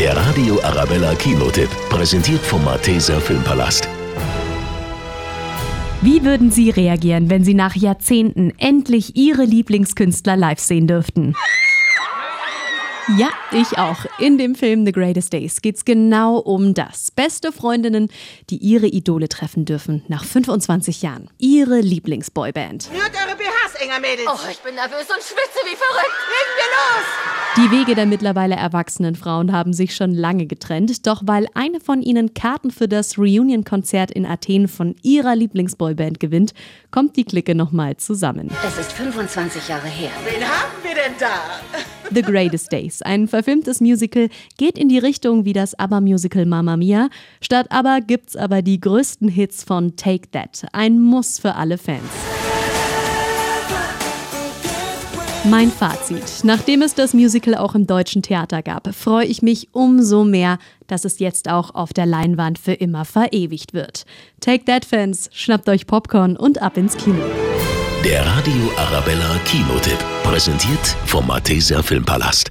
Der Radio Arabella Kinotipp, präsentiert vom Malteser Filmpalast. Wie würden Sie reagieren, wenn Sie nach Jahrzehnten endlich Ihre Lieblingskünstler live sehen dürften? Ja, ich auch. In dem Film The Greatest Days geht es genau um das. Beste Freundinnen, die ihre Idole treffen dürfen nach 25 Jahren. Ihre Lieblingsboyband. Hört eure BHs, enger Mädels. Oh, ich bin nervös und schwitze wie verrückt. Legen wir los! Die Wege der mittlerweile erwachsenen Frauen haben sich schon lange getrennt, doch weil eine von ihnen Karten für das Reunion-Konzert in Athen von ihrer Lieblingsboyband gewinnt, kommt die Clique nochmal zusammen. Es ist 25 Jahre her. Wen haben wir denn da? The Greatest Days, ein verfilmtes Musical, geht in die Richtung wie das ABBA-Musical Mamma Mia. Statt ABBA gibt's aber die größten Hits von Take That, ein Muss für alle Fans. Mein Fazit. Nachdem es das Musical auch im deutschen Theater gab, freue ich mich umso mehr, dass es jetzt auch auf der Leinwand für immer verewigt wird. Take That Fans, schnappt euch Popcorn und ab ins Kino. Der Radio Arabella Kinotipp, präsentiert vom Malteser Filmpalast.